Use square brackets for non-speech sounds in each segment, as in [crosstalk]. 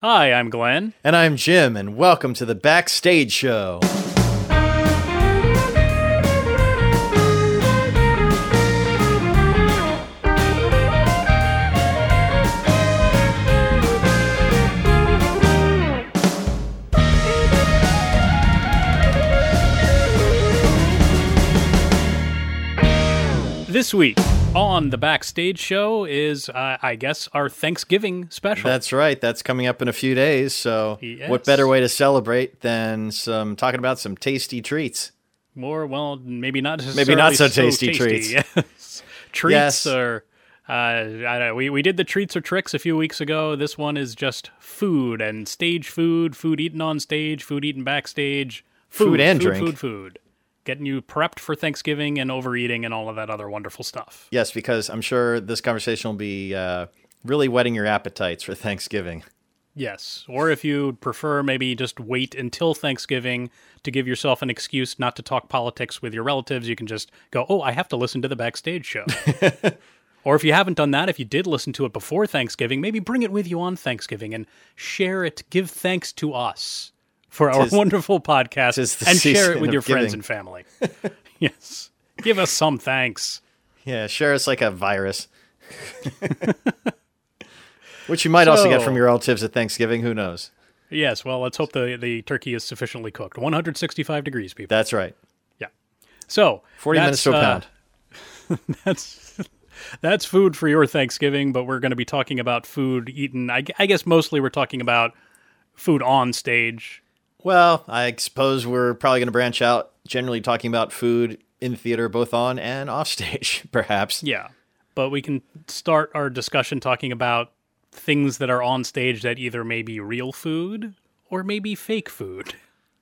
Hi, I'm Glen. And I'm Jim, and welcome to the Backstage Show. This week on the Backstage Show is, uh, I guess, our Thanksgiving special. That's right. That's coming up in a few days. So, Yes. what better way to celebrate than some talking about some tasty treats? More, well, maybe not necessarily not so tasty treats. [laughs] Yes. treats Yes. or. Uh, I don't know. We, we did the treats or tricks a few weeks ago. This one is just food and stage food, food eaten on stage, food eaten backstage, Food and food, drink. food, food. Getting you prepped for Thanksgiving and overeating and all of that other wonderful stuff. Yes, because I'm sure this conversation will be uh, really whetting your appetites for Thanksgiving. Yes. Or if you prefer, maybe just wait until Thanksgiving to give yourself an excuse not to talk politics with your relatives. You can just go, oh, I have to listen to the backstage show. [laughs] or if you haven't done that, if you did listen to it before Thanksgiving, maybe bring it with you on Thanksgiving and share it. Give thanks to us for our Tis- wonderful podcast and share it with your friends and family. [laughs] yes. Give us some thanks. Yeah, share us like a virus. [laughs] Which you might also get from your relatives at Thanksgiving. Who knows? Yes. Well, let's hope the, the turkey is sufficiently cooked. 165 degrees, people. That's right. Yeah. So 40 minutes to a uh, pound. [laughs] that's that's food for your Thanksgiving, but we're going to be talking about food eaten. I, I guess mostly we're talking about food on stage. Well, I suppose we're probably going to branch out, generally talking about food in theater, both on and off [laughs] stage, perhaps. Yeah, but we can start our discussion talking about things that are on stage that either may be real food or maybe fake food.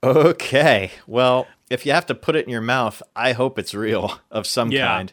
Okay. Well, if you have to put it in your mouth, I hope it's real of some Yeah. kind.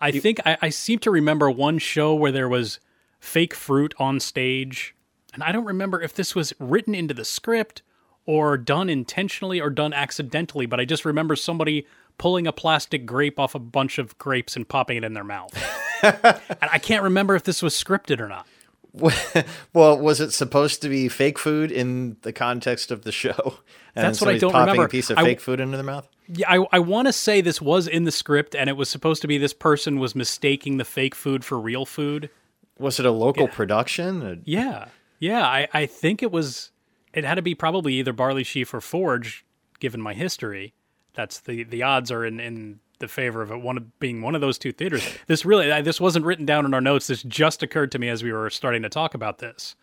I think I, I seem to remember one show where there was fake fruit on stage, and I don't remember if this was written into the script or done intentionally or done accidentally, but I just remember somebody pulling a plastic grape off a bunch of grapes and popping it in their mouth. [laughs] and I can't remember if this was scripted or not. [laughs] well, was it supposed to be fake food in the context of the show? [laughs] And That's what I don't popping remember. a piece of I- fake food into their mouth? Yeah, I, I want to say this was in the script, and it was supposed to be this person was mistaking the fake food for real food. Was it a local production? Uh, Yeah, yeah. I, I think it was. It had to be probably either Barley Sheaf or Forge, given my history. That's the the odds are in in the favor of it one of being one of those two theaters. [laughs] This really I, this wasn't written down in our notes. This just occurred to me as we were starting to talk about this.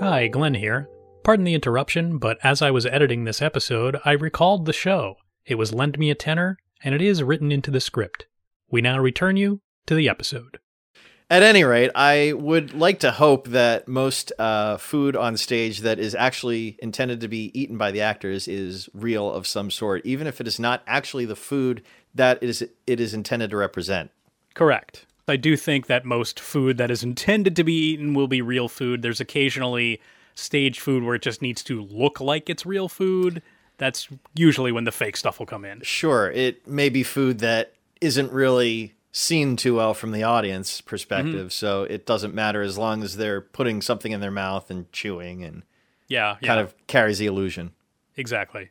Hi, Glen here. Pardon the interruption, but as I was editing this episode, I recalled the show. It was Lend Me a Tenor, and it is written into the script. We now return you to the episode. At any rate, I would like to hope that most uh, food on stage that is actually intended to be eaten by the actors is real of some sort, even if it is not actually the food that it is it is intended to represent. Correct. I do think that most food that is intended to be eaten will be real food. There's occasionally stage food where it just needs to look like it's real food. That's usually when the fake stuff will come in. Sure, it may be food that isn't really seen too well from the audience perspective, mm-hmm. so it doesn't matter as long as they're putting something in their mouth and chewing and Yeah, yeah, kind of carries the illusion. exactly.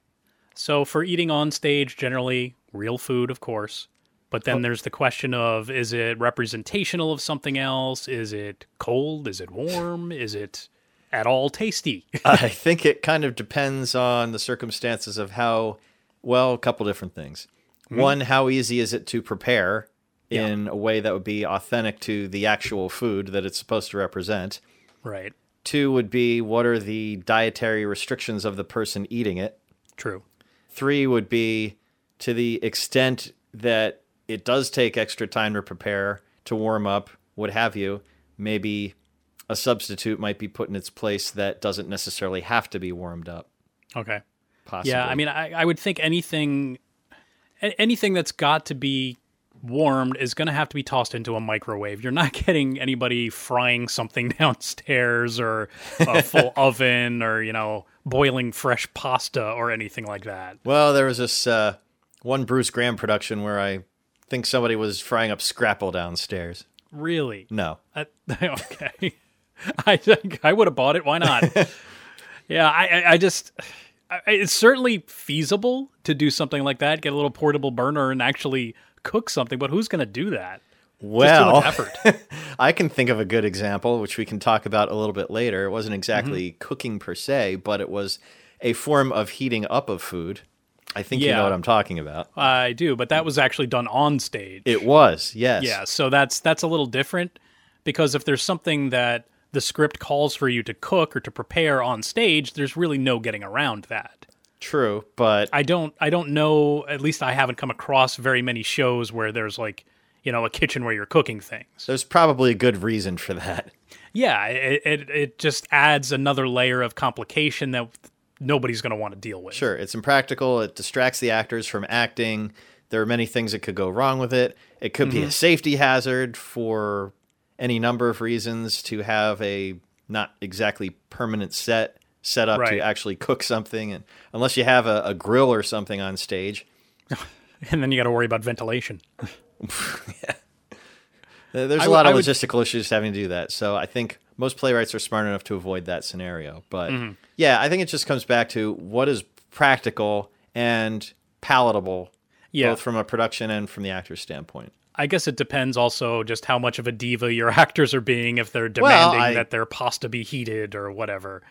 So for eating on stage, generally real food, of course. But then oh. there's the question of is it representational of something else? Is it cold? Is it warm? Is it at all tasty? [laughs] I [laughs] think it kind of depends on the circumstances of how, well, a couple different things. Mm-hmm. One, how easy is it to prepare in a way that would be authentic to the actual food that it's supposed to represent? right. Two would be what are the dietary restrictions of the person eating it? True. Three would be to the extent that it does take extra time to prepare, to warm up, what have you. Maybe a substitute might be put in its place that doesn't necessarily have to be warmed up. Okay. Possibly. Yeah, I mean, I, I would think anything, anything that's got to be warmed is going to have to be tossed into a microwave. You're not [laughs] getting anybody frying something [laughs] downstairs or a full [laughs] oven or you know boiling fresh pasta or anything like that. Well, there was this uh, one Bruce Graham production where I think somebody was frying up scrapple downstairs. Really? No. Uh, okay. I think I would have bought it. Why not? yeah, I, I, I just, it's certainly feasible to do something like that. Get a little portable burner and actually cook something. But who's going to do that? Well, Just too much effort. [laughs] I can think of a good example, which we can talk about a little bit later. It wasn't exactly Mm-hmm. cooking per se, but it was a form of heating up of food. I think you know what I'm talking about. I do, but that was actually done on stage. It was, yes. Yeah, so that's that's a little different because if there's something that the script calls for you to cook or to prepare on stage, there's really no getting around that. True, but I don't I don't know, at least I haven't come across very many shows where there's like, you know, a kitchen where you're cooking things. there's probably a good reason for that. Yeah, it it, it just adds another layer of complication that nobody's going to want to deal with. Sure, it's impractical. It distracts the actors from acting. There are many things that could go wrong with it. It could Mm-hmm. be a safety hazard for any number of reasons to have a not exactly permanent set set up Right. to actually cook something, and unless you have a, a grill or something on stage, [laughs] And then you got to worry about ventilation. [laughs] Uh, There's I a would- lot of I would- logistical issues having to do that. So I think most playwrights are smart enough to avoid that scenario. But Mm-hmm. yeah, I think it just comes back to what is practical and palatable, Yeah. both from a production and from the actor's standpoint. I guess it depends also just how much of a diva your [laughs] actors are being if they're Well, demanding I- that their pasta be heated or whatever.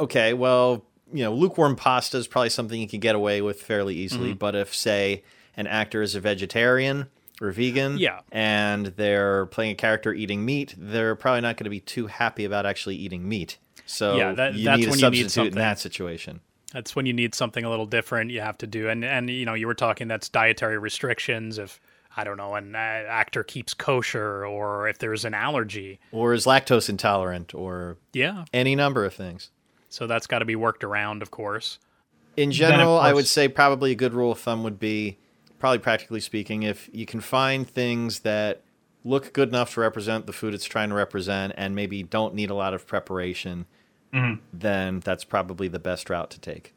Okay, well, you know, lukewarm pasta is probably something you can get away with fairly Mm-hmm. easily. But if, say, an actor is a vegetarian or vegan, Yeah. and they're playing a character eating meat, they're probably not going to be too happy about actually eating meat. So Yeah, that- you that's need a when you need substitute in that situation. That's when you need something a little different. You have to do, and and you know, you were talking that's dietary restrictions. If I don't know, an actor keeps kosher, or if there's an allergy, or is lactose intolerant or yeah. any number of things. So that's got to be worked around, of course. In of general, I would say probably a good rule of thumb would be, probably practically speaking, if you can find things that look good enough to represent the food it's trying to represent and maybe don't need a lot of preparation, mm-hmm. then that's probably the best route to take.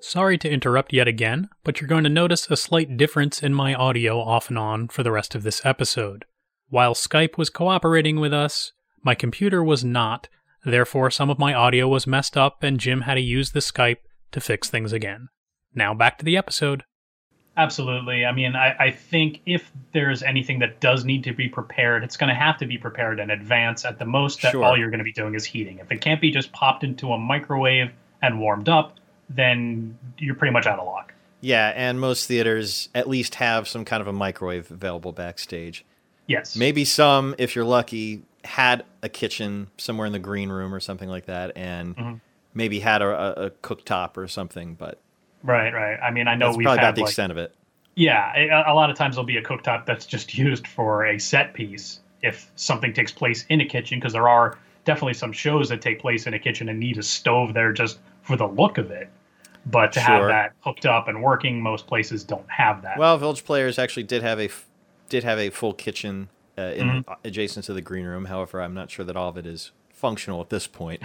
Sorry to interrupt yet again, but you're going to notice a slight difference in my audio off and on for the rest of this episode. While Skype was cooperating with us, my computer was not, therefore, some of my audio was messed up and Jim had to use the Skype to fix things again. Now back to the episode. Absolutely. I mean, I, I think if there's anything that does need to be prepared, it's going to have to be prepared in advance. At the most, that Sure. all you're going to be doing is heating. If it can't be just popped into a microwave and warmed up, then you're pretty much out of luck. Yeah, and most theaters at least have some kind of a microwave available backstage. Yes. Maybe some, if you're lucky, had a kitchen somewhere in the green room or something like that, and mm-hmm. maybe had a, a, cooktop or something. But Right, right. I mean, I know that's we've probably about the like, extent of it. Yeah, a, a lot of times there'll be a cooktop that's just used for a set piece if something takes place in a kitchen, because there are definitely some shows that take place in a kitchen and need a stove there just for the look of it. But to have that hooked up and working, most places don't have that. Well, Village Players actually did have a did have a full kitchen uh, in Mm-hmm. adjacent to the green room. However, I'm not sure that all of it is functional at this point.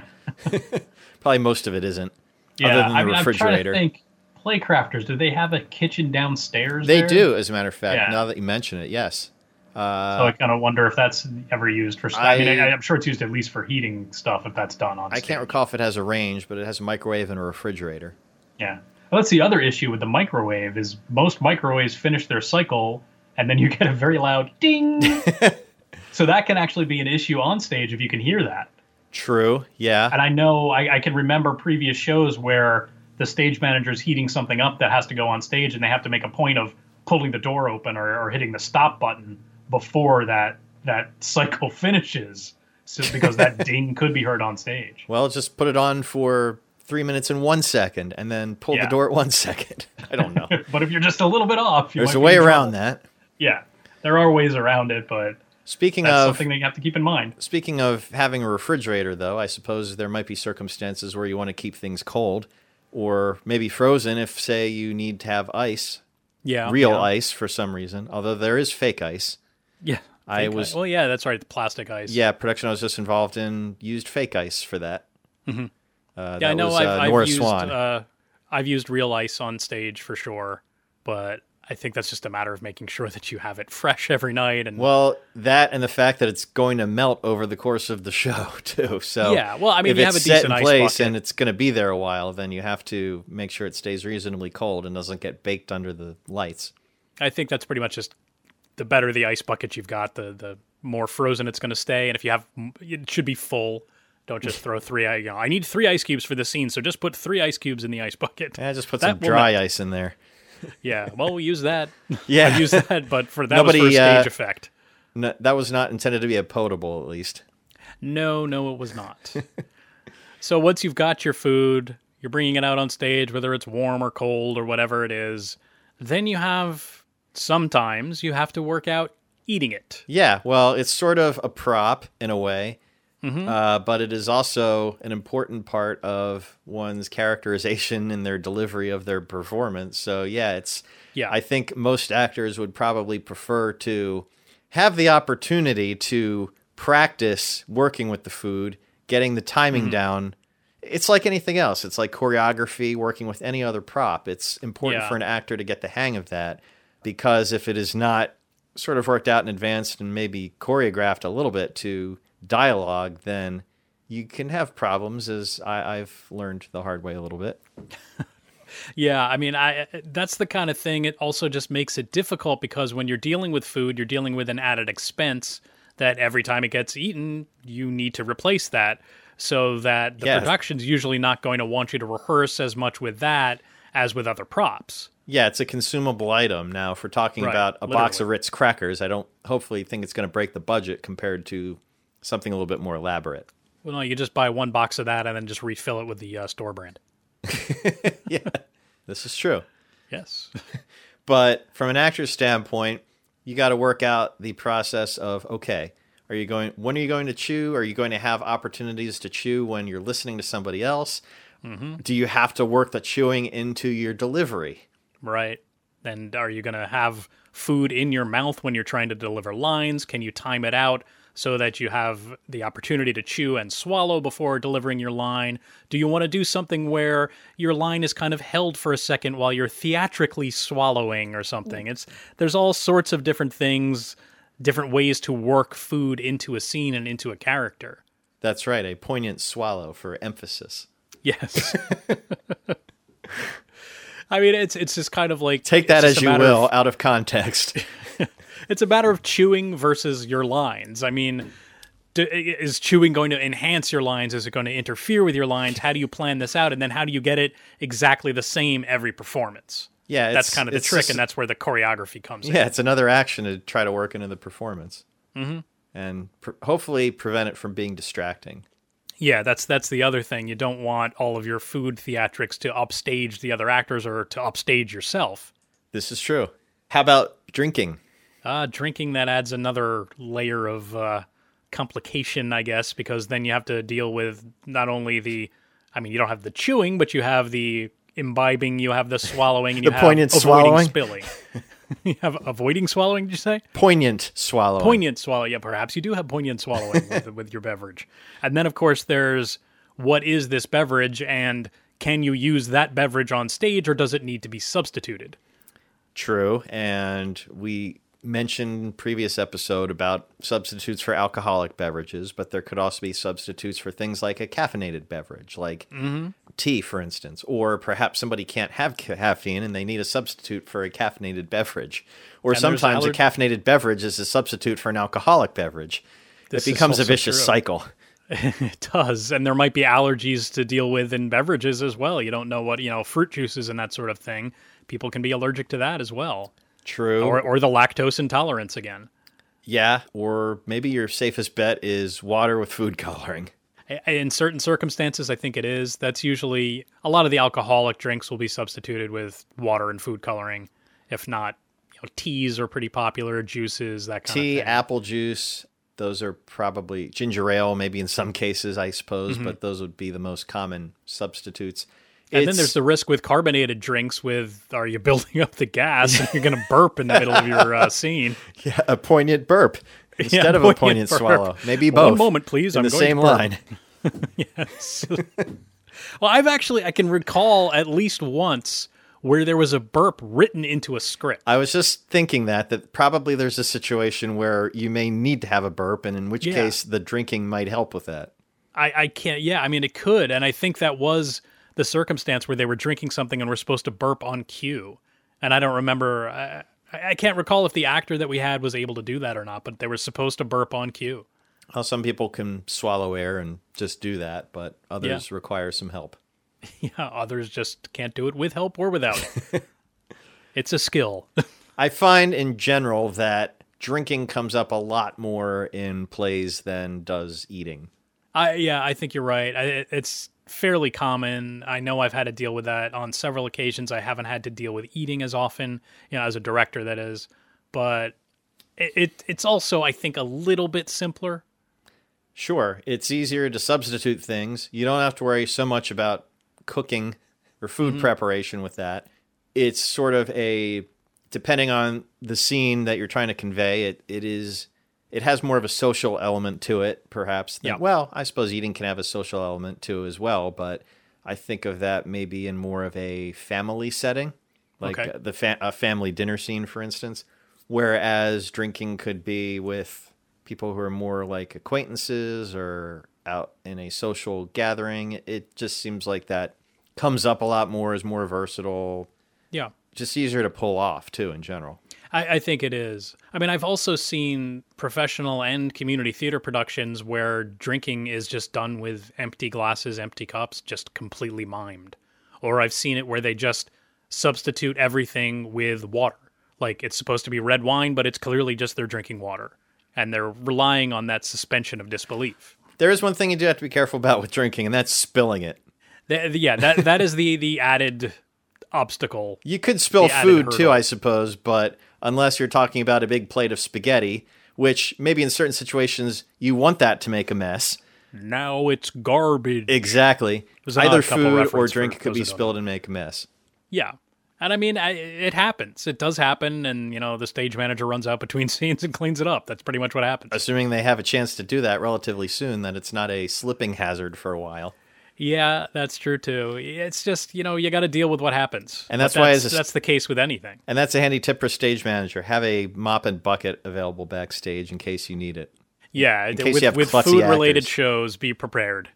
[laughs] Probably most of it isn't. yeah, other than the I mean, refrigerator. I'm trying to think. Playcrafters, do they have a kitchen downstairs? They there? do, as a matter of fact. Yeah. Now that you mention it, yes. So Uh, I kind of wonder if that's ever used for. I, mean, I- I, I'm sure it's used at least for heating stuff if that's done on. I stage. can't recall if it has a range, but it has a microwave and a refrigerator. Yeah. Well, that's the other issue with the microwave is most microwaves finish their cycle and then you get a very loud ding. [laughs] so that can actually be an issue on stage if you can hear that. True. Yeah. And I know I, I can remember previous shows where the stage manager's heating something up that has to go on stage and they have to make a point of pulling the door open or, or hitting the stop button before that that cycle [laughs] finishes. So because that [laughs] ding could be heard on stage. Well, just put it on for three minutes and one second, and then pull the door at one second. I don't know. But if you're just a little bit off, you There's a way around that. Yeah, there are ways around it, but Speaking that's of something that you have to keep in mind. Speaking of having a refrigerator, though, I suppose there might be circumstances where you want to keep things cold or maybe frozen if, say, you need to have ice, Yeah. real yeah. ice for some reason, although there is fake ice. Yeah. I Fake was- ice. Well, yeah, that's right. The plastic ice. Yeah, production I was just involved in used fake ice for that. Mm-hmm. Uh, Yeah, I know. was I've, uh, I've used Swan. Uh, I've used real ice on stage for sure, but I think that's just a matter of making sure that you have it fresh every night. And Well, that and the fact that it's going to melt over the course of the [laughs] show too. So Yeah, well, I mean, if you it's have a set decent in place bucket. and it's going to be there a while, then you have to make sure it stays reasonably cold and doesn't get baked under the lights. I think that's pretty much just the better the ice bucket you've got, the the more frozen it's going to stay. And if you have, it should be full. Don't just throw three. You know, I need three ice cubes for the scene, so just put three ice cubes in the ice bucket. Yeah, just put That some dry ice in there. [laughs] Yeah, well, we use that. [laughs] Yeah. I use that, but for that Nobody, was for stage uh, effect. No, that was not intended to be a potable, at least. No, no, it was not. [laughs] so once you've got your food, you're bringing it out on stage, whether it's warm or cold or whatever it is. Then you have sometimes you have to work out eating it. Yeah, well, it's sort of a prop in a way, Mm-hmm. uh, but it is also an important part of one's characterization and their delivery of their performance. So, yeah, it's. Yeah. I think most actors would probably prefer to have the opportunity to practice working with the food, getting the timing Mm-hmm. down. It's like anything else. It's like choreography, working with any other prop. It's important Yeah. for an actor to get the hang of that because if it is not sort of worked out in advance and maybe choreographed a little bit to dialogue, then you can have problems, as I, I've learned the hard way a little bit. Yeah, I mean, I that's the kind of thing. It also just makes it difficult because when you're dealing with food, you're dealing with an added expense that every time it gets eaten, you need to replace that. So that the Yeah. production's usually not going to want you to rehearse as much with that as with other props. Yeah, it's a consumable item. Now, if we're talking Right, about a box of Ritz crackers, I don't hopefully think it's going to break the budget compared to something a little bit more elaborate. Well, no, you just buy one box of that and then just refill it with the uh, store brand. [laughs] Yeah, this is true. Yes. [laughs] But from an actor's standpoint, you got to work out the process of okay, are you going when are you going to chew? Are you going to have opportunities to chew when you're listening to somebody else? Do you have to work the chewing into your delivery? Right. And are you going to have food in your mouth when you're trying to deliver lines? Can you time it out so that you have the opportunity to chew and swallow before delivering your line? Do you want to do something where your line is kind of held for a second while you're theatrically swallowing or something? It's there's all sorts of different things, different ways to work food into a scene and into a character. That's right, a poignant swallow for emphasis. Yes. [laughs] I mean, it's it's just kind of like Take that as you matter of- will, out of context. [laughs] it's a matter of chewing versus your lines. I mean, do, is chewing going to enhance your lines? Is it going to interfere with your lines? How do you plan this out? And then how do you get it exactly the same every performance? Yeah, That's kind of the trick, just- and that's where the choreography comes in. Yeah, it's another action to try to work into the performance, mm-hmm. and pr- hopefully prevent it from being distracting. Yeah, that's that's the other thing. You don't want all of your food theatrics to upstage the other actors or to upstage yourself. This is true. How about drinking? Uh, drinking that adds another layer of uh, complication, I guess, because then you have to deal with not only the, I mean, you don't have the chewing, but you have the imbibing, you have the swallowing, and you The have poignant avoiding swallowing? spilling. [laughs] you have avoiding swallowing. Did you say Poignant swallowing. poignant swallow? Yeah, perhaps you do have poignant swallowing with, with your beverage, and then of course there's what is this beverage and can you use that beverage on stage or does it need to be substituted? True. And we mentioned previous episode about substitutes for alcoholic beverages, but there could also be substitutes for things like a caffeinated beverage, like Mm-hmm. tea, for instance, or perhaps somebody can't have caffeine and they need a substitute for a caffeinated beverage, or And sometimes aller- a caffeinated beverage is a substitute for an alcoholic beverage. This it becomes a vicious true. cycle. [laughs] [laughs] It does, and there might be allergies to deal with in beverages as well. You don't know what you know, fruit juices and that sort of thing. People can be allergic to that as well, True. or or the lactose intolerance again. yeah, or maybe your safest bet is water with food [laughs] coloring. In certain circumstances, I think it is. That's usually a lot of the alcoholic drinks will be substituted with water and food coloring. If not, you know, teas are pretty popular, juices, that kind tea, of thing. apple juice. Those are probably ginger ale, maybe in some cases, I suppose, mm-hmm. but those would be the most common substitutes. And then there's the risk with carbonated drinks. With are you [laughs] building up the gas and you're going to burp in the middle of your uh, scene? [laughs] yeah, a poignant burp instead of a poignant poignant burp. swallow. Maybe both. One moment, please. In I'm the same line. [laughs] Yes. well, I've actually I can recall at least once where there was a burp written into a script. I was just thinking that that probably there's a situation where you may need to have a burp, and in which Yeah. case the drinking might help with that. I, I can't. Yeah, I mean, it could, and I think that was the circumstance where they were drinking something and were supposed to burp on cue. And I don't remember. I, I can't recall if the actor that we had was able to do that or not, but they were supposed to burp on cue. Well, some people can swallow air and just do that, but others require some help. [laughs] Yeah, others just can't do it with help or without. [laughs] it's a skill. [laughs] I find in general that drinking comes up a lot more in plays than does eating. I yeah, I think you're right. I, it's fairly common. I know I've had to deal with that on several occasions. I haven't had to deal with eating as often, you know, as a director that is, but it, it it's also I think a little bit simpler. Sure, it's easier to substitute things. You don't have to worry so much about cooking or food mm-hmm. preparation with that. It's sort of a depending on the scene that you're trying to convey, it it is it has more of a social element to it, perhaps. Than, Yeah. Well, I suppose eating can have a social element too as well, but I think of that maybe in more of a family setting, like Okay. the fa- a family dinner scene, for instance. Whereas drinking could be with people who are more like acquaintances or out in a social gathering. It just seems like that comes up a lot more, is more versatile, Yeah. just easier to pull off too in general. I, I think it is. I mean, I've also seen professional and community theater productions where drinking is just done with empty glasses, empty cups, just completely mimed. Or I've seen it where they just substitute everything with water. Like it's supposed to be red wine, but it's clearly just they're drinking water. And they're relying on that suspension of disbelief. There is one thing you do have to be careful about with drinking, and that's spilling it. Th- yeah, that that is the the added obstacle. You could spill food too. I suppose, but unless you're talking about a big plate of spaghetti, which maybe in certain situations you want that to make a mess. Now it's garbage. Exactly. an Either food or drink could be spilled and make a mess. Yeah. And I mean, I, it happens. It does happen. And, you know, the stage manager runs out between [laughs] scenes and cleans it up. That's pretty much what happens. Assuming they have a chance to do that relatively soon, that it's not a slipping hazard for a while. Yeah, that's true too. It's just, you know, you got to deal with what happens. And But that's why that's, a- that's the case with anything. And that's a handy tip for stage manager. Have a mop and bucket available backstage in case you need it. Yeah, case with, you have with food related shows, be prepared.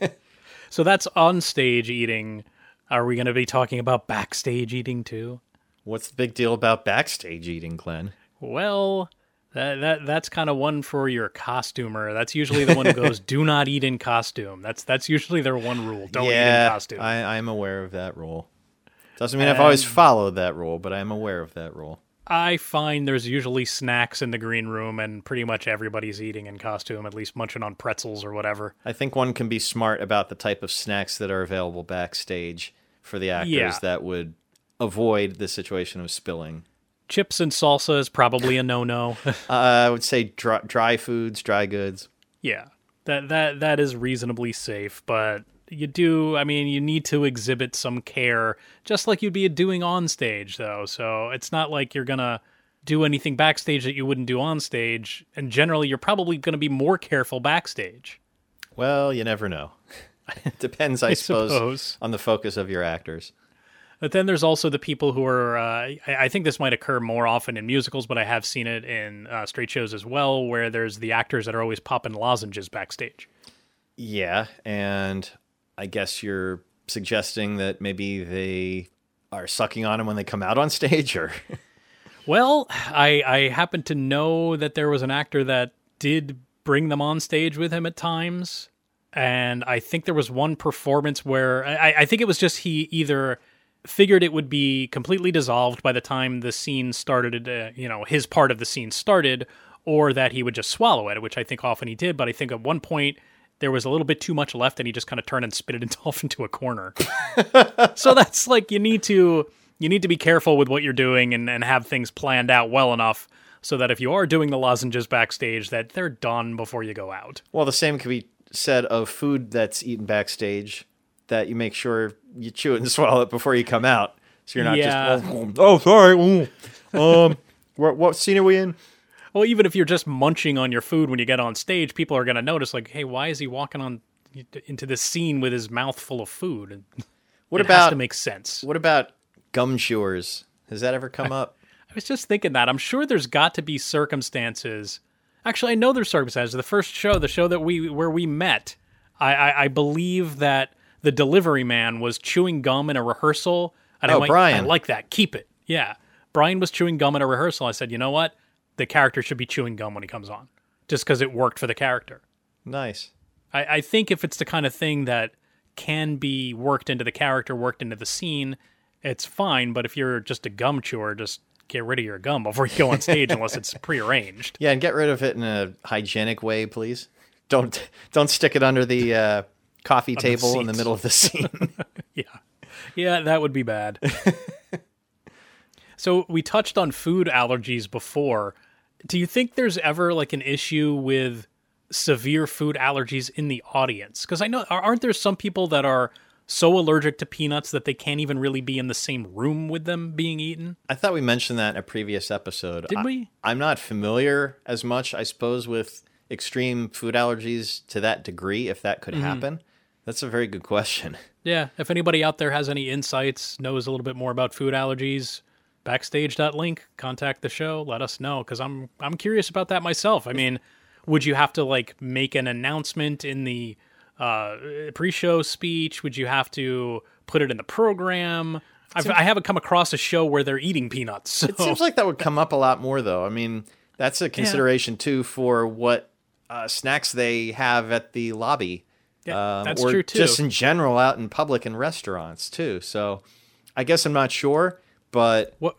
[laughs] so that's on stage eating. Are we going to be talking about backstage eating too? What's the big deal about backstage eating, Glen? Well, that, that that's kind of one for your costumer. That's usually the one who goes, [laughs] "Do not eat in costume." That's that's usually their one rule. Don't eat in costume. I, I'm aware of that rule. Doesn't mean I've always followed that rule, but I'm aware of that rule. I find there's usually snacks in the green room, and pretty much everybody's eating in costume, at least munching on pretzels or whatever. I think one can be smart about the type of snacks that are available backstage for the actors Yeah. that would avoid the situation of spilling. Chips and salsa is probably a no-no. [laughs] Uh, I would say dry, dry foods, dry goods. yeah, that that that is reasonably safe, but you do. I mean, you need to exhibit some care, just like you'd be doing on stage, though. So it's not like you're gonna do anything backstage that you wouldn't do on stage. And generally, you're probably going to be more careful backstage. Well, you never know. [laughs] It depends, I, [laughs] I suppose, suppose. on the focus of your actors. But then there's also the people who are. Uh, I, I think this might occur more often in musicals, but I have seen it in uh, straight shows as well, where there's the actors that are always popping lozenges backstage. Yeah, and I guess you're suggesting that maybe they are sucking on them when they come out on stage, or [laughs] Well, I I happen to know that there was an actor that did bring them on stage with him at times, and I think there was one performance where I, I think it was just he either figured it would be completely dissolved by the time the scene started, uh, you know, his part of the scene started, or that he would just swallow it, which I think often he did. But I think at one point there was a little bit too much left, and he just kind of turned and spit it [laughs] off into a corner. [laughs] so that's like you need to you need to be careful with what you're doing and, and have things planned out well enough so that if you are doing the lozenges backstage that they're done before you go out. well, the same could be said of food that's eaten backstage. That you make sure you chew it and [laughs] swallow it before you come out, so you're not Yeah. just oh sorry, ooh. um, [laughs] what, what scene are we in? Well, even if you're just munching on your food when you get on stage, people are going to notice like, "Hey, why is he walking on into this scene with his mouth full of food?" And What it has about to make sense. What about Gum chewers. Has that ever come up? [laughs] I was just thinking that. I'm sure there's got to be circumstances. Actually, I know there's circumstances. The first show, the show that we where we met, I, I, I believe that the delivery man was chewing gum in a rehearsal. And I Oh, went, Brian. I like that. Keep it. Yeah. Brian was chewing gum in a rehearsal. I said, you know what? The character should be chewing gum when he comes on, just because it worked for the character. Nice. I, I think if it's the kind of thing that can be worked into the character, worked into the scene, it's fine. But if you're just a gum chewer, just get rid of your gum before you go on stage, unless it's [laughs] prearranged. Yeah, and get rid of it in a hygienic way, please. Don't don't stick it under the uh, coffee table in the middle of the scene. [laughs] Yeah, yeah, that would be bad. so we touched on food allergies before. Do you think there's ever like an issue with severe food allergies in the audience? Because I know aren't there some people that are so allergic to peanuts that they can't even really be in the same room with them being eaten? I thought we mentioned that in a previous episode. Did I- we? I'm not familiar as much, I suppose, with extreme food allergies to that degree, if that Mm-hmm. could happen. That's a very good question. [laughs] Yeah, if anybody out there has any insights, knows a little bit more about food allergies, backstage.link, contact the show, let us know cuz I'm I'm curious about that myself. I mean, would you have to like make an announcement in the uh, pre-show speech? Would you have to put it in the program? I've, I haven't come across a show where they're eating peanuts. So. It seems like that would come up a lot more, though. I mean, that's a consideration too for what uh, snacks they have at the lobby. Yeah, um, that's or true too. Just in general, out in public and restaurants too. So, I guess I'm not sure, but what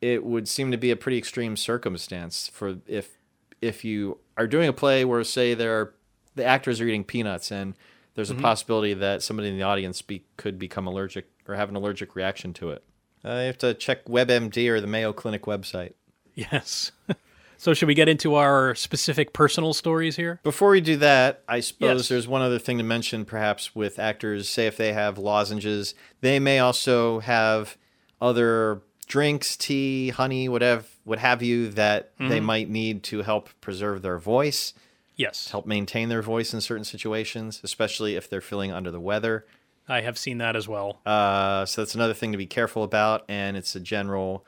it would seem to be a pretty extreme circumstance for if if you are doing a play where say there are the actors are eating peanuts and there's a Mm-hmm. possibility that somebody in the audience be, could become allergic or have an allergic reaction to it. Uh, you have to check WebMD or the Mayo Clinic website. Yes. [laughs] so should we get into our specific personal stories here? Before we do that, I suppose Yes. there's one other thing to mention, perhaps with actors. Say if they have lozenges, they may also have other drinks, tea, honey, whatever, what have you, that Mm-hmm. they might need to help preserve their voice, Yes. help maintain their voice in certain situations, especially if they're feeling under the weather. I have seen that as well. Uh, so that's another thing to be careful about, and it's a general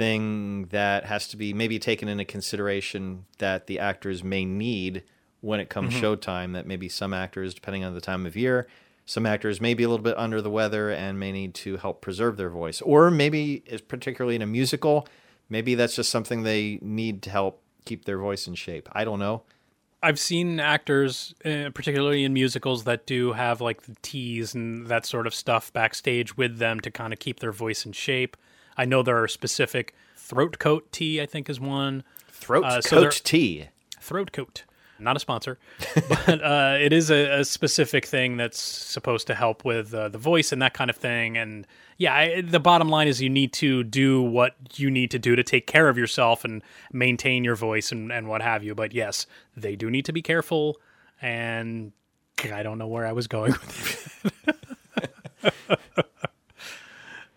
thing that has to be maybe taken into consideration that the actors may need when it comes showtime. That maybe some actors, depending on the time of year, some actors may be a little bit under the weather and may need to help preserve their voice, or maybe, particularly in a musical, maybe that's just something they need to help keep their voice in shape. I don't know. I've seen actors, uh, particularly in musicals, that do have like the teas and that sort of stuff backstage with them to kind of keep their voice in shape. I know there are specific throat coat tea, I think, is one. Throat Uh, so coat tea. Throat coat, not a sponsor, [laughs] but uh, it is a, a specific thing that's supposed to help with uh, the voice and that kind of thing. And yeah, I, the bottom line is you need to do what you need to do to take care of yourself and maintain your voice and, and what have you. But yes, they do need to be careful. And I don't know where I was going with it. [laughs]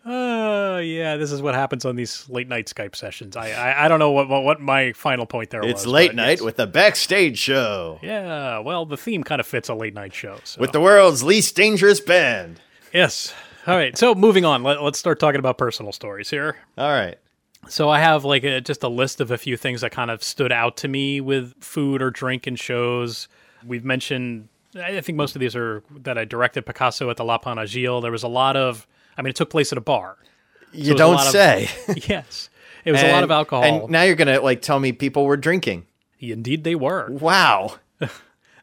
Uh, yeah, this is what happens on these late night Skype sessions. I I, I don't know what, what what my final point there was. It's late night with the backstage show Yeah, well, the theme kind of fits a late night show. So. with the world's least dangerous band. yes. All right. So moving on, Let, let's start talking about personal stories here. All right. So I have like a, just a list of a few things that kind of stood out to me with food or drink and shows. We've mentioned, I think most of these are that I directed Picasso at the Lapin Agile. There was a lot of, I mean, it took place at a bar. You don't lot of- say. [laughs] yes. It was a lot of alcohol. And now you're gonna like tell me people were drinking. Indeed, they were. Wow. [laughs]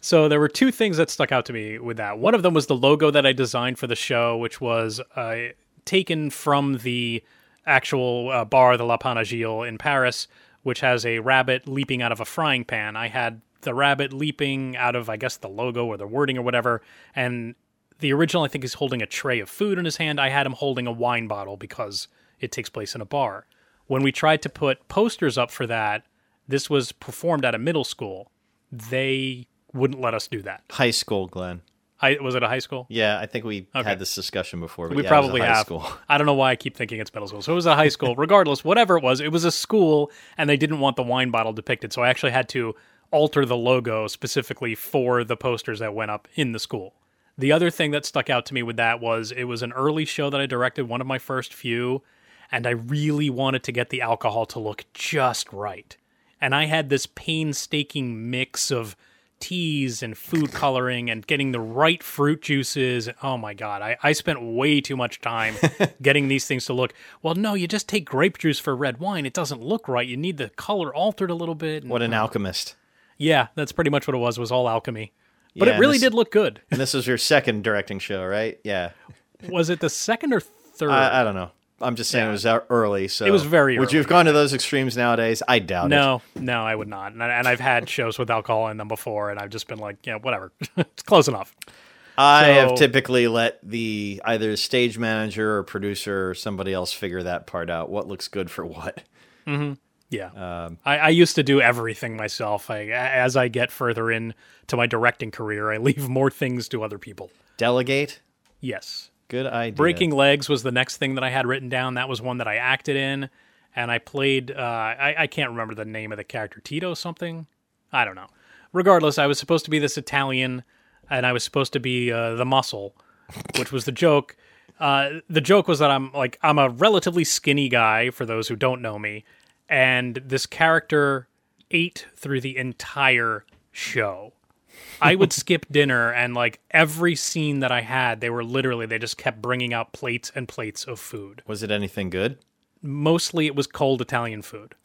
So there were two things that stuck out to me with that. One of them was the logo that I designed for the show, which was uh, taken from the actual uh, bar, the Lapin Agile in Paris, which has a rabbit leaping out of a frying pan. I had the rabbit leaping out of, I guess, the logo or the wording or whatever, and the original, I think, is holding a tray of food in his hand. I had him holding a wine bottle because it takes place in a bar. When we tried to put posters up for that, this was performed at a middle school. They wouldn't let us do that. High school, Glen. I, was it a high school? Yeah, I think we Okay. had this discussion before. We yeah, it was a probably high have. School. [laughs] I don't know why I keep thinking it's middle school. So it was a high school. Regardless, whatever it was, it was a school, and they didn't want the wine bottle depicted. So I actually had to alter the logo specifically for the posters that went up in the school. The other thing that stuck out to me with that was it was an early show that I directed, one of my first few, and I really wanted to get the alcohol to look just right. And I had this painstaking mix of teas and food coloring and getting the right fruit juices. Oh my God, I, I spent way too much time [laughs] getting these things to look. Well, no, you just take grape juice for red wine. It doesn't look right. You need the color altered a little bit. and- What an uh, alchemist. yeah, that's pretty much what it was, was all alchemy. But Yeah, it really this- did look good. And this was your second directing show, right? Yeah. [laughs] Was it the second or third? I, I don't know. I'm just saying Yeah. it was early. So It was very Would you have gone to those extremes nowadays? I doubt it. no, no, I would not. And, I- and I've had shows with alcohol in them before, and I've just been like, yeah, whatever. [laughs] it's close enough. I So- have typically let the either stage manager or producer or somebody else figure that part out. What looks good for what? Mm-hmm. Yeah. Um, I, I used to do everything myself. I, as I get further in to my directing career, I leave more things to other people. Delegate. Yes. Good idea. Breaking Legs was the next thing that I had written down. That was one that I acted in, and I played. Uh, I, I can't remember the name of the character. Tito something. I don't know. Regardless, I was supposed to be this Italian, and I was supposed to be uh, the muscle, which was the joke. Uh, the joke was that I'm like I'm a relatively skinny guy for those who don't know me, and this character ate through the entire show. I would [laughs] skip dinner and like every scene that I had, they were literally they just kept bringing out plates and plates of food. Was it anything good? Mostly it was cold Italian food.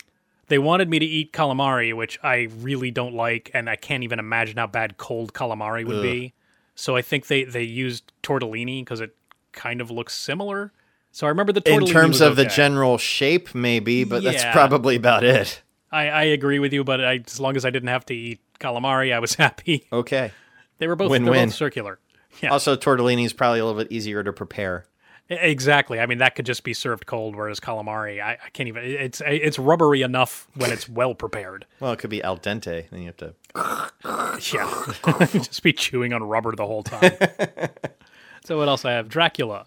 They wanted me to eat calamari, which I really don't like, and I can't even imagine how bad cold calamari would be. So I think they they used tortellini because it kind of looks similar. So I remember the tortellini. In terms of the general shape, maybe, but that's probably about it. I, I agree with you, but I, as long as I didn't have to eat calamari, I was [laughs] happy. Okay. They were both Win-win. both circular. [laughs] Yeah. Also, tortellini is probably a little bit easier to prepare. Exactly. I mean, that could just be served cold, whereas calamari, I, I can't even. It's it's rubbery enough when it's well prepared. [laughs] Well, it could be al dente. Then you have to. Yeah, just be chewing on rubber the whole time. so what else I have? Dracula.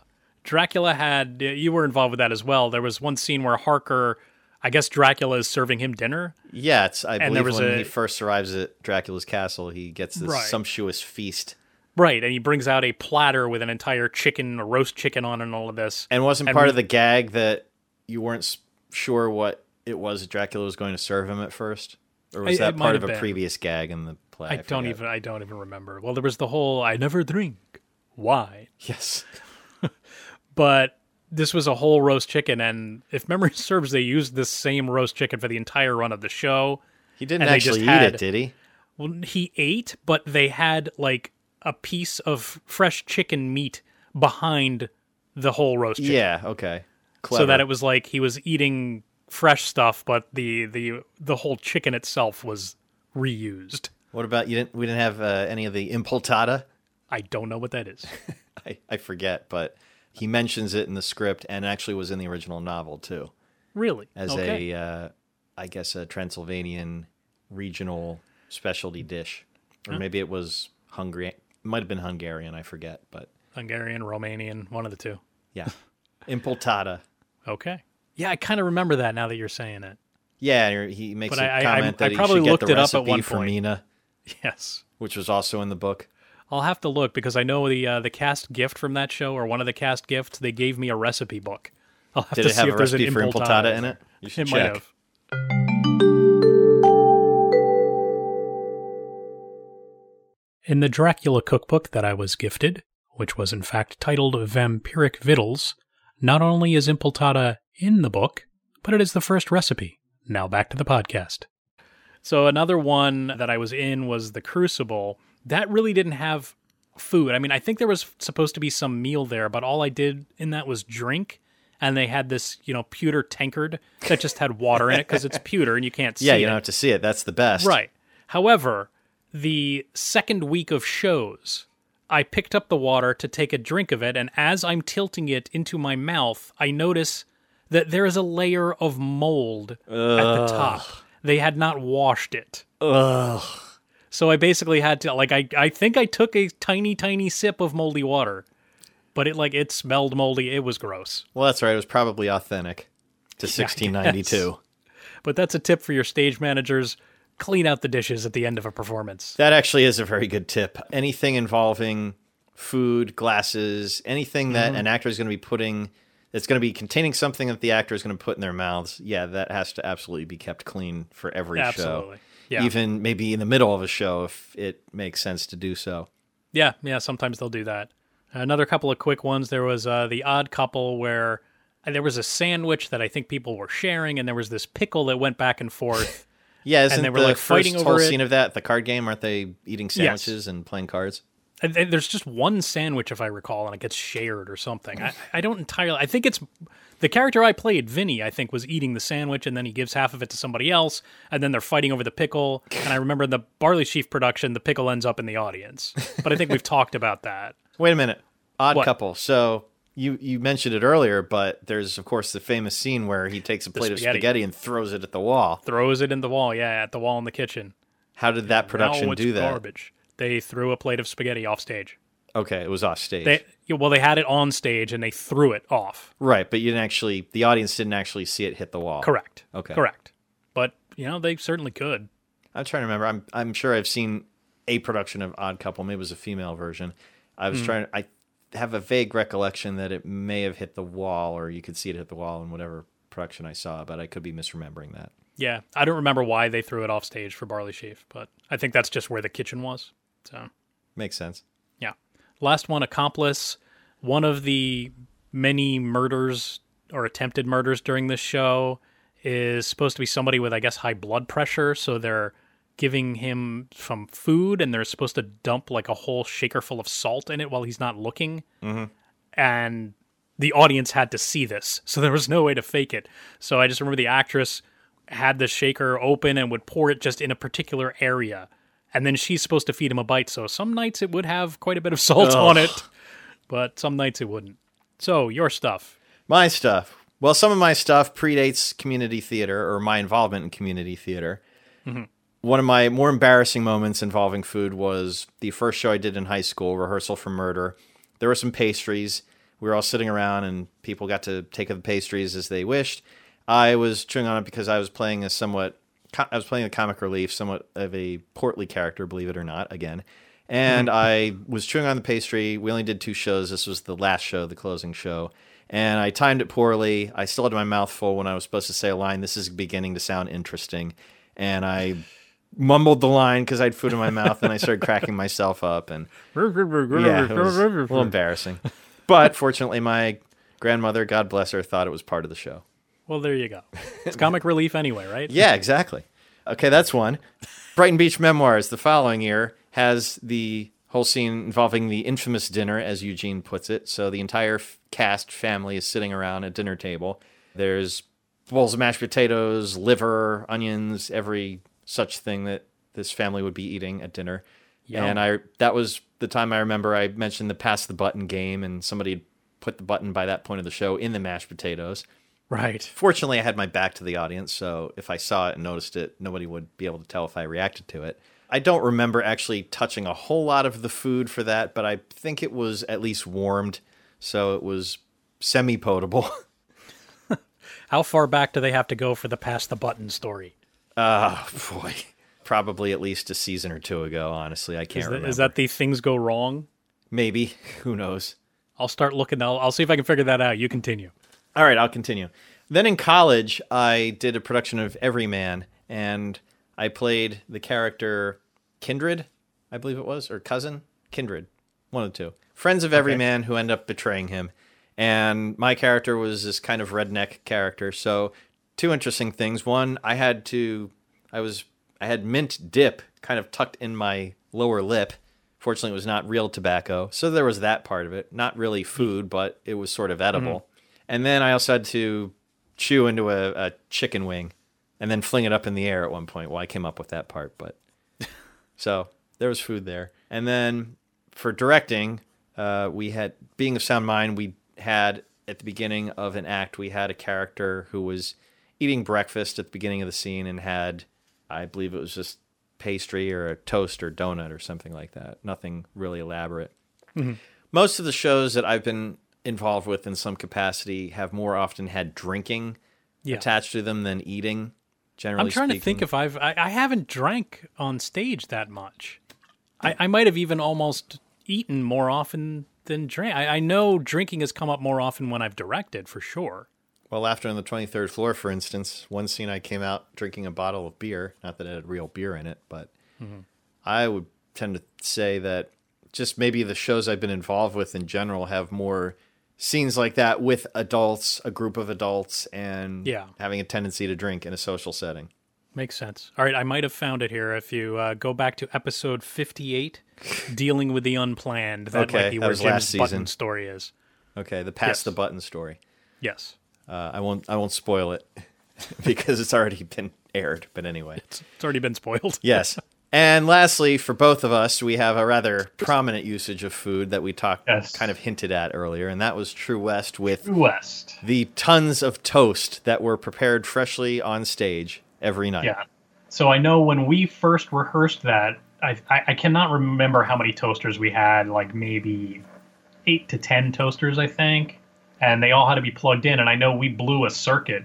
Dracula had you were involved with that as well. There was one scene where Harker, I guess Dracula is serving him dinner. Yeah, it's. I there believe was when a- he first arrives at Dracula's castle, he gets this Right. sumptuous feast. Right, and he brings out a platter with an entire chicken, a roast chicken on, and all of this. And wasn't And part we- of the gag that you weren't sure what it was Dracula was going to serve him at first, or was I- that part of a been. previous gag in the play? I don't forget. even I don't even remember. Well, there was the whole I never drink wine. Yes. But this was a whole roast chicken and if memory [laughs] serves they used this same roast chicken for the entire run of the show He didn't And actually eat had- it, did he? well he ate but they had like a piece of fresh chicken meat behind the whole roast chicken Yeah. Okay. Clever. so that it was like he was eating fresh stuff but the the the whole chicken itself was reused What about you? Didn't we didn't have uh, any of the impletata? i don't know what that is [laughs] I, I forget, but he mentions it in the script and actually was in the original novel too, really as okay. a uh, I guess a Transylvanian regional specialty dish, or maybe it was Hungary. Might have been Hungarian. I forget, but hungarian romanian one of the two yeah, [laughs] impletata. okay yeah i kind of remember that now that you're saying it Yeah, he makes But a I- I- comment I that probably he should looked get the it up at recipe for point. Mina, [laughs] yes which was also in the book. I'll have to look because I know the uh, the cast gift from that show or one of the cast gifts they gave me a recipe book. [laughs] I'll have Did to it see have if a there's recipe an for impletata impletata in it? You should It might check. have. In the Dracula cookbook that I was gifted, which was in fact titled Vampiric Vittles, not only is impletata in the book, but it is the first recipe. Now back to the podcast. So another one that I was in was the Crucible. That really didn't have food. I mean, I think there was supposed to be some meal there, but all I did in that was drink. And they had this, you know, pewter tankard that just had water in it because it's pewter and you can't see Yeah, you don't have to see it. That's the best. Right. However, the second week of shows, I picked up the water to take a drink of it, and as I'm tilting it into my mouth, I notice that there is a layer of mold at the top. They had not washed it. Ugh. So I basically had to like I I think I took a tiny tiny sip of moldy water, but it like it smelled moldy. It was gross. Well, that's right. It was probably authentic to [laughs] 1692. But that's a tip for your stage managers. Clean out the dishes at the end of a performance. That actually is a very good tip. Anything involving food, glasses, anything that mm-hmm. an actor is going to be putting that's going to be containing something that the actor is going to put in their mouths. Yeah, that has to absolutely be kept clean for every Absolutely. show. Yeah. Even maybe in the middle of a show if it makes sense to do so. Yeah, yeah. Sometimes they'll do that. Another couple of quick ones. There was uh, the Odd Couple where uh, there was a sandwich that I think people were sharing, and there was this pickle that went back and forth. [laughs] Yeah, isn't they were, the like, fighting over it. scene of that the card game? Aren't they eating sandwiches and playing cards? And- and there's just one sandwich, if I recall, and it gets shared or something. I, I don't entirely. I think it's the character I played, Vinny. I think was eating the sandwich, and then he gives half of it to somebody else, and then they're fighting over the pickle. And I remember in the Barley Sheaf production, the pickle ends up in the audience. But I think we've talked about that. [laughs] Wait a minute. Odd What? couple. So you you mentioned it earlier, but there's of course the famous scene where he takes a plate of spaghetti. spaghetti and throws it at the wall. Throws it in the wall, yeah, at the wall in the kitchen. How did that production do that? Garbage. They threw a plate of spaghetti off stage. Okay, it was off stage. They well, they had it on stage and they threw it off. right, but you didn't actually the audience didn't actually see it hit the wall. Correct. Okay. Correct. But you know they certainly could. I'm trying to remember. I'm I'm sure I've seen a production of Odd Couple. Maybe it was a female version. I was hmm. trying. I have a vague recollection that it may have hit the wall, or you could see it hit the wall in whatever production I saw, but I could be misremembering that. Yeah, I don't remember why they threw it off stage for Barley Sheaf, but I think that's just where the kitchen was. So Makes sense. yeah. Last one, accomplice. One of the many murders or attempted murders during this show is supposed to be somebody with, I guess, high blood pressure. So they're giving him some food and they're supposed to dump like a whole shaker full of salt in it while he's not looking. Mm-hmm. And the audience had to see this. So there was no way to fake it. So I just remember the actress had the shaker open and would pour it just in a particular area. And then she's supposed to feed him a bite. So some nights it would have quite a bit of [laughs] salt on it, but some nights it wouldn't. So your stuff. My stuff. Well, some of my stuff predates community theater or my involvement in community theater. Mm-hmm. One of my more embarrassing moments involving food was the first show I did in high school, Rehearsal for Murder. There were some pastries. We were all sitting around, and people got to take the pastries as they wished. I was chewing on it because I was playing a somewhat, I was playing a comic relief, somewhat of a portly character, believe it or not, again. And hmm. I was chewing on the pastry. We only did two shows. This was the last show, the closing show. And I timed it poorly. I still had my mouth full when I was supposed to say a line. This is beginning to sound interesting. And I mumbled the line because I had food in my mouth and I started cracking [laughs] myself up. And yeah, it was a little embarrassing. But fortunately, my grandmother, God bless her, thought it was part of the show. Well, there you go. It's comic relief anyway, right? Yeah, exactly. Okay, that's one. Brighton Beach Memoirs, the following year, has the whole scene involving the infamous dinner, as Eugene puts it. So the entire f- cast family is sitting around a dinner table. There's bowls of mashed potatoes, liver, onions, every such thing that this family would be eating at dinner. Yum. And I that was the time I remember I mentioned the pass the button game, and somebody had put the button by that point of the show in the mashed potatoes. Right. Fortunately, I had my back to the audience, so if I saw it and noticed it, nobody would be able to tell if I reacted to it. I don't remember actually touching a whole lot of the food for that, but I think it was at least warmed, so it was semi potable. [laughs] How far back do they have to go for the pass the button story? Ah, boy. Probably at least a season or two ago, honestly. I can't Is that, remember. is that the things go wrong? Maybe. [laughs] Who knows? I'll start looking. I'll, I'll see if I can figure that out. You continue. All right, I'll continue. Then in college, I did a production of Everyman, and I played the character Kindred, I believe it was, or cousin Kindred, one of the two. Friends of Everyman who end up betraying him, and my character was this kind of redneck character. So, two interesting things. One, I had to, I was, I had mint dip kind of tucked in my lower lip. Fortunately, it was not real tobacco, so there was that part of it. Not really food, but it was sort of edible. Mm-hmm. And then I also had to chew into a, a chicken wing and then fling it up in the air at one point. Well, I came up with that part, but [laughs] so there was food there. And then for directing, uh, we had being of sound mind. We had at the beginning of an act, we had a character who was eating breakfast at the beginning of the scene and had, I believe it was just pastry or a toast or donut or something like that. Nothing really elaborate. Most of the shows that I've been involved with in some capacity have more often had drinking Yeah. attached to them than eating. Generally, I'm trying to think if I've I, I haven't drank on stage that much. I, I might have even almost eaten more often than drink. I, I know drinking has come up more often when I've directed, for sure. Well, Laughter on the 23rd floor, for instance, one scene I came out drinking a bottle of beer. Not that it had real beer in it, but mm-hmm. I would tend to say that just maybe the shows I've been involved with in general have more scenes like that with adults, a group of adults, and Yeah. having a tendency to drink in a social setting. Makes sense. All right, I might have found it here. If you uh, go back to episode 58, dealing with the unplanned, that Okay, might be where Jim's last button season. story is. Okay, the pass Yes. the button story. Yes. Uh, I won't. I won't spoil it [laughs] because it's already been aired. But anyway, It's already been spoiled. yes. [laughs] And lastly, for both of us, we have a rather prominent usage of food that we talked, Yes. kind of hinted at earlier, and that was True West with True West. the tons of toast that were prepared freshly on stage every night. Yeah. So I know when we first rehearsed that, I, I, I cannot remember how many toasters we had, like maybe eight to ten toasters, I think. And they all had to be plugged in. And I know we blew a circuit.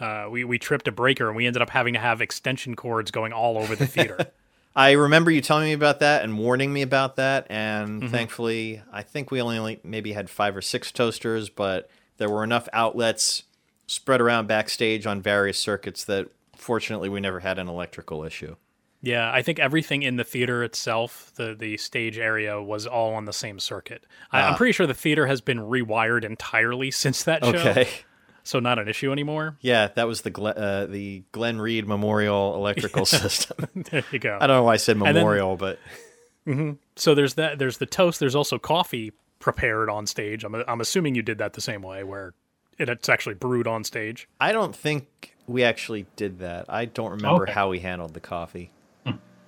Uh, we, we tripped a breaker and we ended up having to have extension cords going all over the theater. [laughs] I remember you telling me about that and warning me about that, and Mm-hmm. thankfully, I think we only, only maybe had five or six toasters, but there were enough outlets spread around backstage on various circuits that fortunately we never had an electrical issue. yeah, I think everything in the theater itself, the, the stage area, was all on the same circuit. I, I'm Ah. pretty sure the theater has been rewired entirely since that show. Okay. So not an issue anymore. Yeah, that was the Gle- uh, the Glen Reed Memorial Electrical [laughs] System. there you go. I don't know why I said then- memorial, but So there's that. There's the toast. There's also coffee prepared on stage. I'm I'm assuming you did that the same way, where it, it's actually brewed on stage. I don't think we actually did that. I don't remember Okay. how we handled the coffee.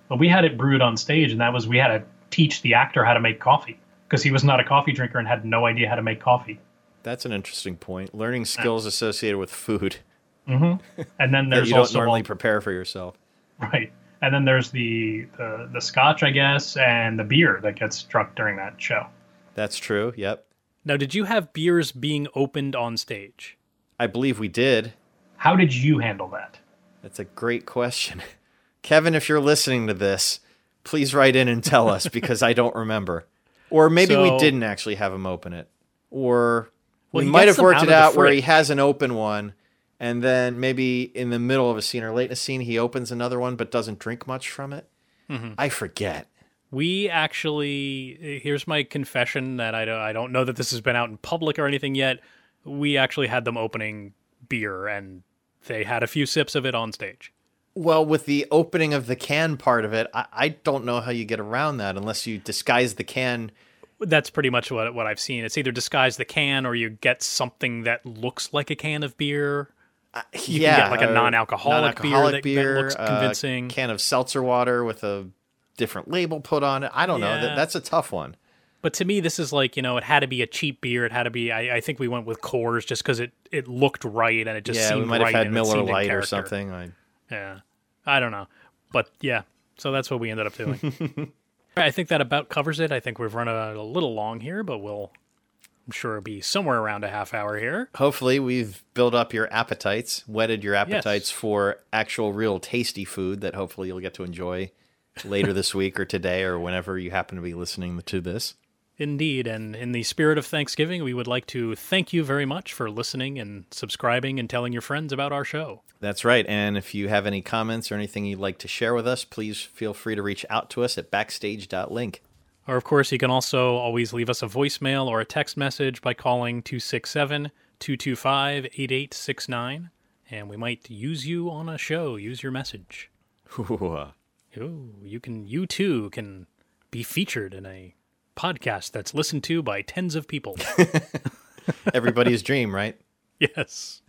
But we had it brewed on stage, and that was we had to teach the actor how to make coffee because he was not a coffee drinker and had no idea how to make coffee. That's an interesting point. Learning skills associated with food mm-hmm. And then [laughs] that there's you don't also normally all- prepare for yourself. right. And then there's the, the the scotch, I guess, and the beer that gets drunk during that show. That's true. Yep. Now, did you have beers being opened on stage? I believe we did. How did you handle that? That's a great question. [laughs] Kevin, if you're listening to this, please write in and tell us because I don't [laughs] remember. Or maybe we didn't actually have him open it. Or Well, we he might have worked out it out where he has an open one and then maybe in the middle of a scene or late in a scene he opens another one but doesn't drink much from it. Mm-hmm. I forget. We actually, here's my confession that I don't, I don't know that this has been out in public or anything yet. We actually had them opening beer and they had a few sips of it on stage. Well, with the opening of the can part of it, I, I don't know how you get around that unless you disguise the can. That's pretty much what what I've seen. It's either disguise the can or you get something that looks like a can of beer. You yeah, can get like a uh, non-alcoholic, beer, non-alcoholic that, that looks a convincing. can of seltzer water with a different label put on it. I don't know. That, that's a tough one. But to me, this is like you know, it had to be a cheap beer. It had to be. I, I think we went with Coors just because it it looked right and it just yeah, seemed we might have had Miller Lite or something. I, Yeah, I don't know, but yeah. So that's what we ended up doing. [laughs] I think that about covers it. I think we've run a, a little long here, but we'll. I'm sure it'll be somewhere around a half hour here. hopefully, we've built up your appetites, whetted your appetites for actual, real tasty food that hopefully you'll get to enjoy later this week or today or whenever you happen to be listening to this. Indeed, and in the spirit of Thanksgiving, we would like to thank you very much for listening and subscribing and telling your friends about our show. That's right. And if you have any comments or anything you'd like to share with us, please feel free to reach out to us at backstage.link. Or, of course, you can also always leave us a voicemail or a text message by calling 267 225 8869, and we might use you on a show, use your message. [laughs] Ooh, you can, you too can be featured in a podcast that's listened to by tens of people. [laughs] Everybody's dream, right? yes.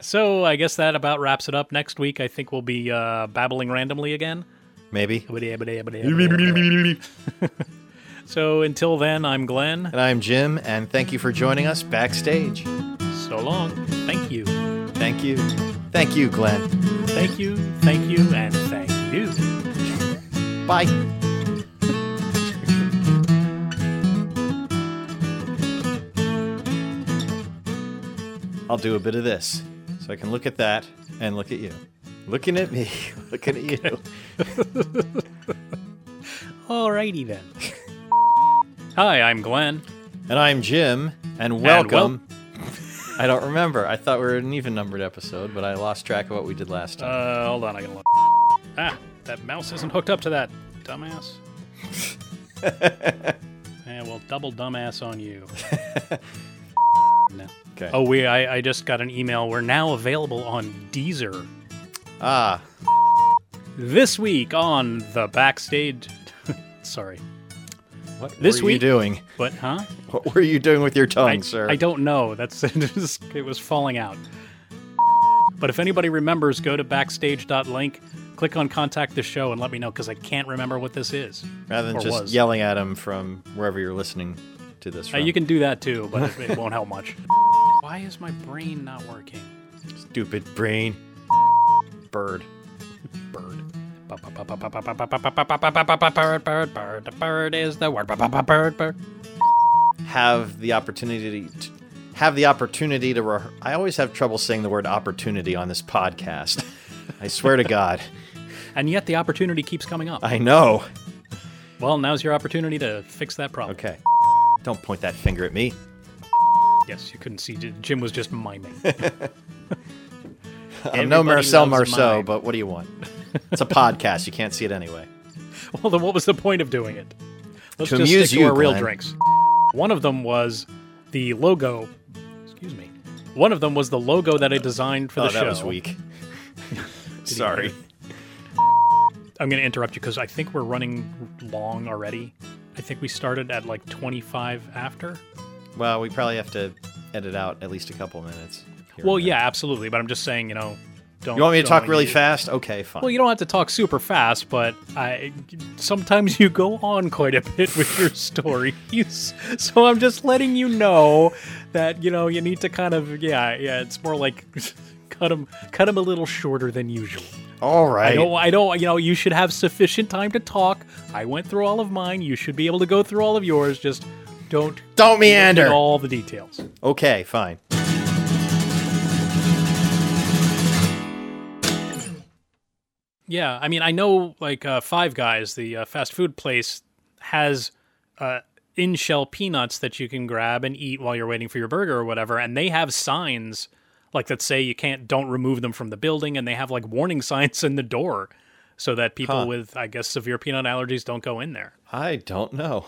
so I guess that about wraps it up. Next week, I think we'll be uh, babbling randomly again. Maybe. so until then, I'm Glen. And I'm Jim, and thank you for joining us backstage. So long. Thank you. Thank you. Thank you, Glen. Thank you. Thank you. And thank you. Bye. I'll do a bit of this so I can look at that and look at you. Looking at me, [laughs] looking at you. [laughs] Alrighty then. [laughs] Hi, I'm Glen. And I'm Jim, and welcome. I don't remember. I thought we were an even numbered episode, but I lost track of what we did last time. Uh, hold on, I can look. Ah, that mouse isn't hooked up to that, dumbass. yeah, well, double dumbass on you. no. Okay. Oh, we. I, I just got an email. We're now available on Deezer. Ah, This week on the backstage. [laughs] Sorry, what This were you week- doing? but huh? What were you doing with your tongue, I, sir? I don't know. That's [laughs] it, was falling out. But if anybody remembers, go to backstage.link, click on contact the show, and let me know because I can't remember what this is. Rather than just was. yelling at him from wherever you're listening to this Uh, you can do that too, but it, it won't help much. [laughs] Why is my brain not working? Stupid brain. Bird. Bird. Bird, bird, bird, bird is the word. Bird, bird. Have the opportunity to have the opportunity to. Re- I always have trouble saying the word opportunity on this podcast. I swear to God. And yet the opportunity keeps coming up. I know. Well, now's your opportunity to fix that problem. Okay. Don't point that finger at me. Yes, you couldn't see. Jim was just miming. [laughs] I'm no Marcel Marceau, mime. but what do you want? [laughs] It's a podcast. You can't see it anyway. [laughs] Well, then what was the point of doing it? Let's To just amuse stick you, to our real Glen. drinks. One of them was the logo. Excuse me. One of them was the logo that I designed for the oh, show. that was weak. Sorry. I'm going to interrupt you because I think we're running long already. I think we started at like 25 after. Well, we probably have to edit out at least a couple minutes. Well, yeah, absolutely. But I'm just saying, you know, don't. You want me to talk really fast? Okay, fine. Well, you don't have to talk super fast, but I sometimes you go on quite a bit with your stories. [laughs] So I'm just letting you know that you know you need to kind of yeah yeah. It's more like [laughs] cut them cut them a little shorter than usual. All right. I don't I don't you know you should have sufficient time to talk. I went through all of mine. You should be able to go through all of yours. Just don't Don't meander. all the details. Okay, fine. Yeah, I mean, I know like uh, Five Guys, the uh, fast food place, has uh, in shell peanuts that you can grab and eat while you're waiting for your burger or whatever, and they have signs like that say you can't, don't remove them from the building, and they have like warning [laughs] signs in the door so that people Huh. with, I guess, severe peanut allergies don't go in there. I don't know.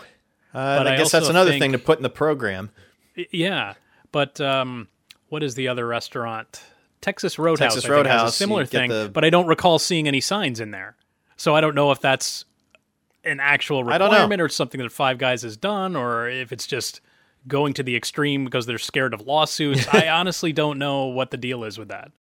Uh, But I I guess that's another think- thing to put in the program. Yeah, but um, what is the other restaurant? Texas Roadhouse. Texas I think, has Roadhouse, a similar thing, the- but I don't recall seeing any signs in there. So I don't know if that's an actual requirement or something that Five Guys has done, or if it's just going to the extreme because they're scared of lawsuits. [laughs] I honestly don't know what the deal is with that.